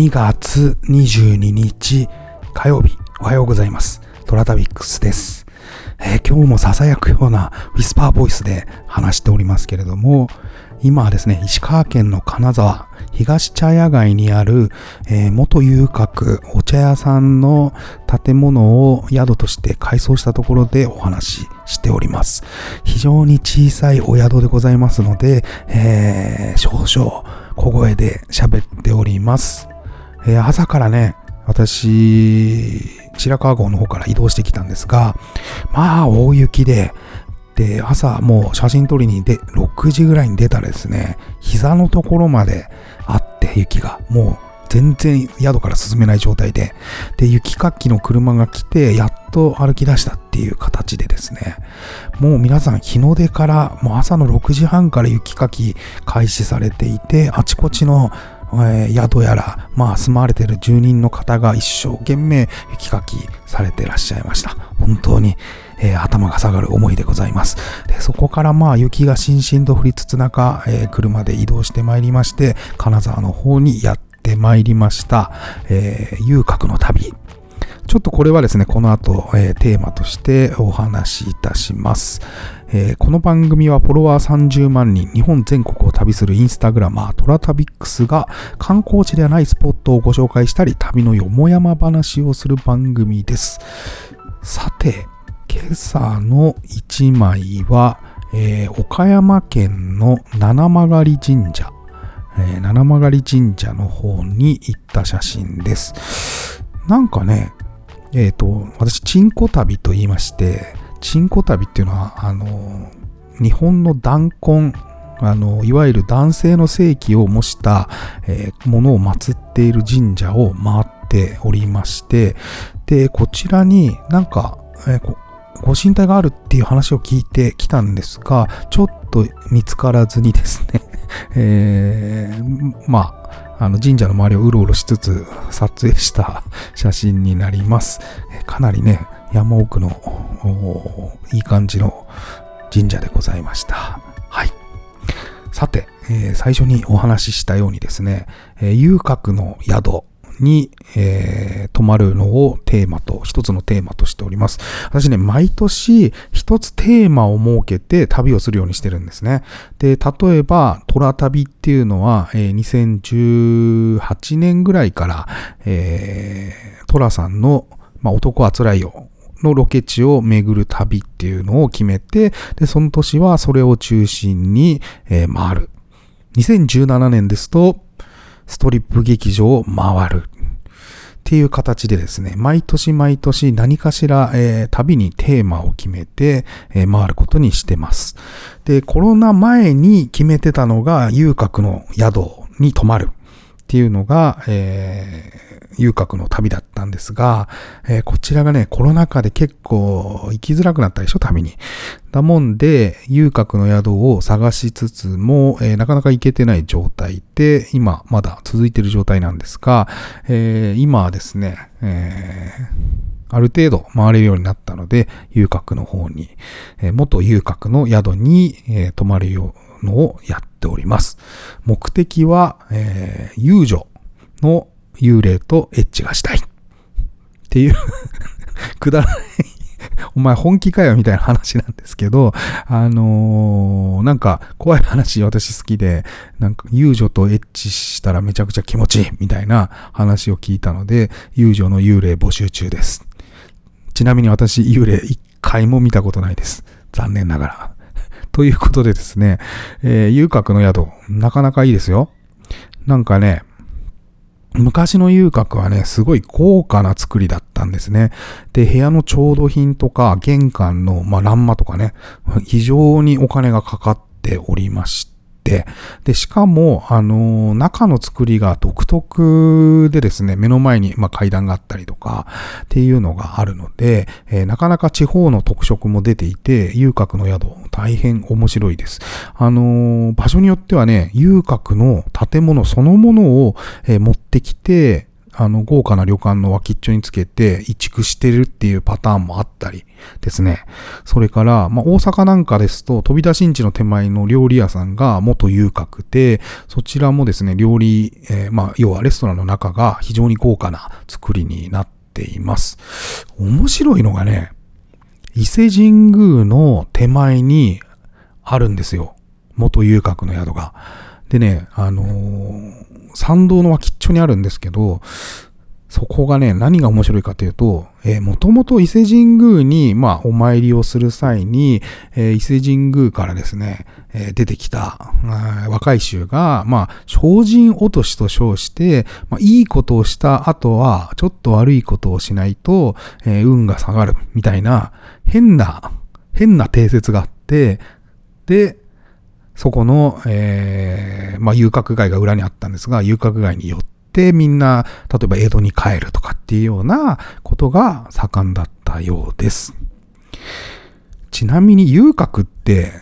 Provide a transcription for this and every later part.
2月22日火曜日おはようございます。トラタビックスです。えー、今日も囁くようなウィスパーボイスで話しておりますけれども、今はですね、石川県の金沢、東茶屋街にある、えー、元遊郭お茶屋さんの建物を宿として改装したところでお話ししております。非常に小さいお宿でございますので、えー、少々小声で喋っております。えー、朝からね、私、白川郷の方から移動してきたんですが、まあ大雪で、で、朝もう写真撮りにで、6時ぐらいに出たらですね、膝のところまであって雪が、もう全然宿から進めない状態で、で、雪かきの車が来て、やっと歩き出したっていう形でですね、もう皆さん日の出から、もう朝の6時半から雪かき開始されていて、あちこちのえー、宿やら、まあ、住まわれている住人の方が一生懸命雪かきされてらっしゃいました。本当に、えー、頭が下がる思いでございます。で、そこからまあ、雪がしんしんと降りつつ中、えー、車で移動してまいりまして、金沢の方にやってまいりました。え、遊郭の旅。ちょっとこれはですね、この後、え、テーマとしてお話しいたします。えー、この番組はフォロワー30万人、日本全国を旅するインスタグラマー、トラタビックスが観光地ではないスポットをご紹介したり、旅のよもやま話をする番組です。さて、今朝の1枚は、えー、岡山県の七曲神社、えー、七曲神社の方に行った写真です。なんかね、えっ、ー、と、私、チンコ旅と言いまして、チンコ旅っていうのは、あの、日本の弾痕、あの、いわゆる男性の性器を模した、えー、ものを祀っている神社を回っておりまして、で、こちらになんか、えー、ご神体があるっていう話を聞いてきたんですが、ちょっと見つからずにですね えー、まあ、あの神社の周りをうろうろしつつ撮影した写真になります。かなりね、山奥のいい感じの神社でございました。はい。さて、えー、最初にお話ししたようにですね、えー、遊郭の宿に、えー、泊まるのをテーマと、一つのテーマとしております。私ね、毎年一つテーマを設けて旅をするようにしてるんですね。で、例えば、虎旅っていうのは、えー、2018年ぐらいから、えー、虎さんの、まあ、男あつらいよのロケ地を巡る旅っていうのを決めて、で、その年はそれを中心に、えー、回る。2017年ですと、ストリップ劇場を回る。っていう形でですね、毎年毎年何かしら、えー、旅にテーマを決めて、えー、回ることにしてます。で、コロナ前に決めてたのが、遊郭の宿に泊まる。っていうのが、えー、遊郭の旅だったんですが、えー、こちらがね、コロナ禍で結構行きづらくなったでしょ、旅に。だもんで、遊郭の宿を探しつつも、えー、なかなか行けてない状態で、今、まだ続いてる状態なんですが、えー、今はですね、えー、ある程度回れるようになったので、遊郭の方に、えー、元遊郭の宿に、えー、泊まるようのをやっております。目的は、えー、遊女の幽霊とエッチがしたい。っていう くだらない お前本気かよみたいな話なんですけど、あのー、なんか怖い話私好きで、なんか遊女とエッチしたらめちゃくちゃ気持ちいいみたいな話を聞いたので、遊女の幽霊募集中です。ちなみに私幽霊一回も見たことないです。残念ながら。ということでですね、えー、遊郭の宿、なかなかいいですよ。なんかね、昔の遊郭はね、すごい高価な作りだったんですね。で、部屋の調度品とか、玄関の、まあ、欄間とかね、非常にお金がかかっておりました、で、しかも、あの、中の作りが独特でですね、目の前に、まあ、階段があったりとか、っていうのがあるので、えー、なかなか地方の特色も出ていて、遊郭の宿、大変面白いです。あの、場所によってはね、遊郭の建物そのものを、え持ってきて、あの、豪華な旅館の脇っちょにつけて、移築してるっていうパターンもあったりですね。それから、まあ、大阪なんかですと、飛び出しんちの手前の料理屋さんが元遊郭で、そちらもですね、料理、えー、まあ、要はレストランの中が非常に豪華な作りになっています。面白いのがね、伊勢神宮の手前にあるんですよ。元遊郭の宿が。でね、あのー、参道の脇っちょにあるんですけど、そこがね、何が面白いかというと、えー、もともと伊勢神宮に、まあ、お参りをする際に、えー、伊勢神宮からですね、えー、出てきた、若い衆が、まあ、精進落としと称して、まあ、いいことをした後は、ちょっと悪いことをしないと、えー、運が下がる、みたいな、変な、変な定説があって、で、そこの、えー、まあ、遊郭街が裏にあったんですが、遊郭街に寄ってみんな、例えば江戸に帰るとかっていうようなことが盛んだったようです。ちなみに遊郭って、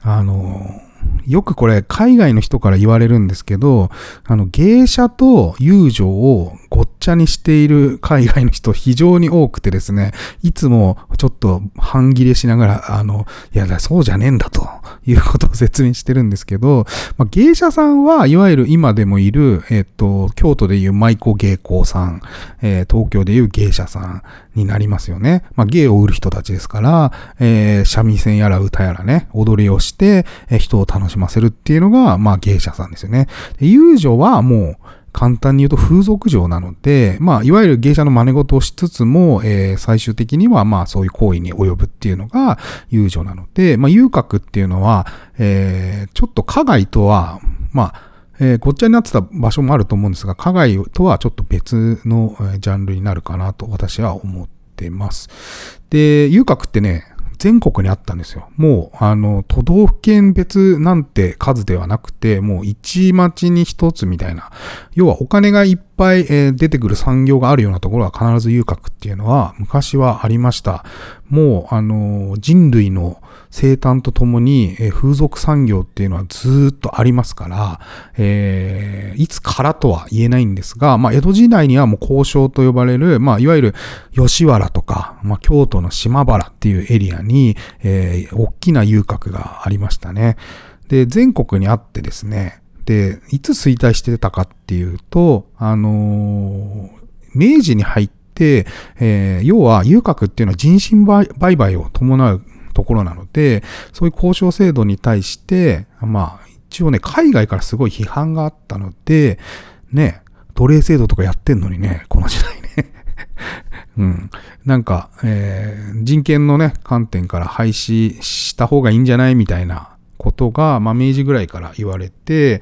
あの、よくこれ海外の人から言われるんですけど、あの芸者と遊女をごっちゃにしている海外の人非常に多くてですね、いつもちょっと半切れしながら、あの、いや、そうじゃねえんだということを説明してるんですけど、まあ、芸者さんはいわゆる今でもいる、えっと、京都でいう舞妓芸妓さん、えー、東京でいう芸者さんになりますよね。まあ、芸を売る人たちですから、えー、三味線やら歌やらね、踊りをして、え、人を楽しませるっていうのが、まあ、芸者さんですよね。遊女はもう、簡単に言うと風俗嬢なので、まあ、いわゆる芸者の真似事をしつつも、えー、最終的には、まあ、そういう行為に及ぶっていうのが遊女なので、まあ、遊郭っていうのは、えー、ちょっと加害とは、まあ、えー、ごっちゃになってた場所もあると思うんですが、加害とはちょっと別のジャンルになるかなと私は思ってます。で、遊郭ってね、全国にあったんですよ。もう、あの、都道府県別なんて数ではなくて、もう一町に一つみたいな。要はお金がいっぱい、え出てくる産業があるようなところは必ず遊郭っていうのは昔はありました。もう、あの、人類の生誕とともに、え風俗産業っていうのはずっとありますから、えー、いつからとは言えないんですが、まあ、江戸時代にはもう交渉と呼ばれる、まあ、いわゆる吉原とか、まあ、京都の島原っていうエリアに、えー、大きな遊郭がありましたね。で、全国にあってですね、で、いつ衰退してたかっていうと、あのー、明治に入って、えー、要は遊郭っていうのは人身売買を伴うところなので、そういう交渉制度に対して、まあ、一応ね、海外からすごい批判があったので、ね、奴隷制度とかやってんのにね、この時代ね。うん。なんか、えー、人権のね、観点から廃止した方がいいんじゃないみたいなことが、まあ、明治ぐらいから言われて、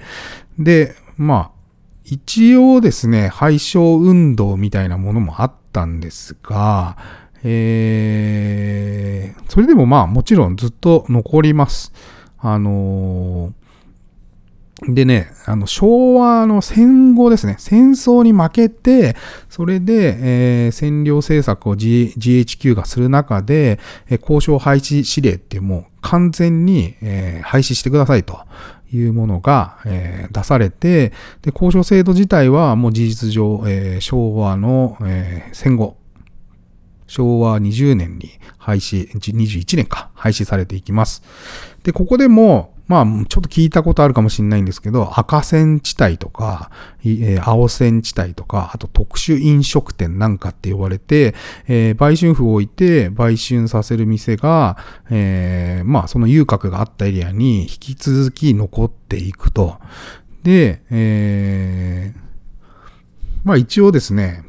で、まあ、一応ですね、廃止運動みたいなものもあったんですが、えー、それでもまあもちろんずっと残ります。あのー、でね、あの、昭和の戦後ですね、戦争に負けて、それで、えー、占領政策を、G、GHQ がする中で、えー、交渉廃止指令ってもう完全に、えー、廃止してくださいというものが、えー、出されて、で、交渉制度自体はもう事実上、えー、昭和の、えー、戦後、昭和20年に廃止、21年か、廃止されていきます。で、ここでも、まあ、ちょっと聞いたことあるかもしれないんですけど、赤線地帯とか、えー、青線地帯とか、あと特殊飲食店なんかって呼ばれて、えー、売春婦を置いて売春させる店が、えー、まあ、その遊郭があったエリアに引き続き残っていくと。で、えー、まあ一応ですね、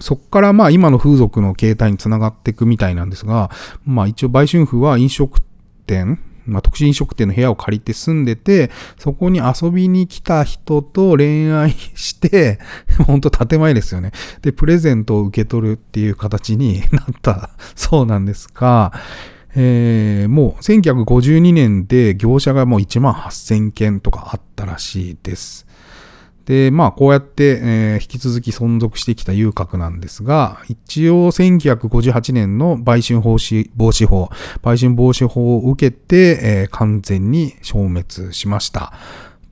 そこからまあ今の風俗の形態につながっていくみたいなんですが、まあ一応売春婦は飲食店、まあ特殊飲食店の部屋を借りて住んでて、そこに遊びに来た人と恋愛して、ほんと建前ですよね。で、プレゼントを受け取るっていう形になったそうなんですが、えー、もう1952年で業者がもう1万8000件とかあったらしいです。で、まあ、こうやって、えー、引き続き存続してきた遊郭なんですが、一応1958年の売春防止防止法、売春防止法を受けて、えー、完全に消滅しました。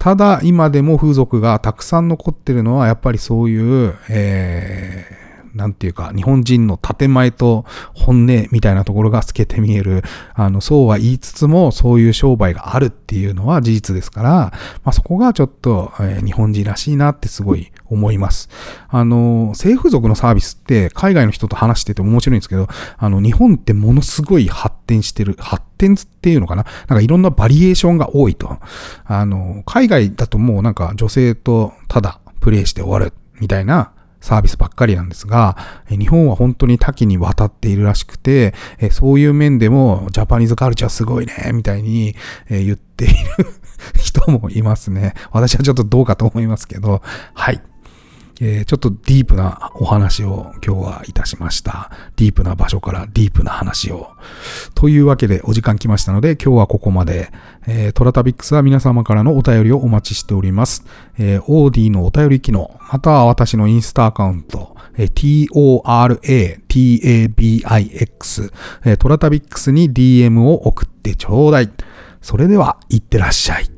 ただ、今でも風俗がたくさん残ってるのは、やっぱりそういう、えー、なんていうか、日本人の建前と本音みたいなところが透けて見える、あの、そうは言いつつも、そういう商売があるっていうのは事実ですから、まあ、そこがちょっと、えー、日本人らしいなってすごい思います。あの、性風俗のサービスって海外の人と話してて面白いんですけど、あの、日本ってものすごい発展してる、発展っていうのかな？なんかいろんなバリエーションが多いと。あの、海外だともうなんか女性とただプレイして終わるみたいなサービスばっかりなんですが、日本は本当に多岐にわたっているらしくて、そういう面でもジャパニーズカルチャーすごいね、みたいに言っている 人もいますね。私はちょっとどうかと思いますけど、はい。えー、ちょっとディープなお話を今日はいたしました。ディープな場所からディープな話を。というわけでお時間来ましたので今日はここまで。えー、 toratabix は皆様からのお便りをお待ちしております。えー、オーディのお便り機能、または私のインスタアカウント、えー、toratabix、えー、トラタビックスに DM を送ってちょうだい。それでは、いってらっしゃい。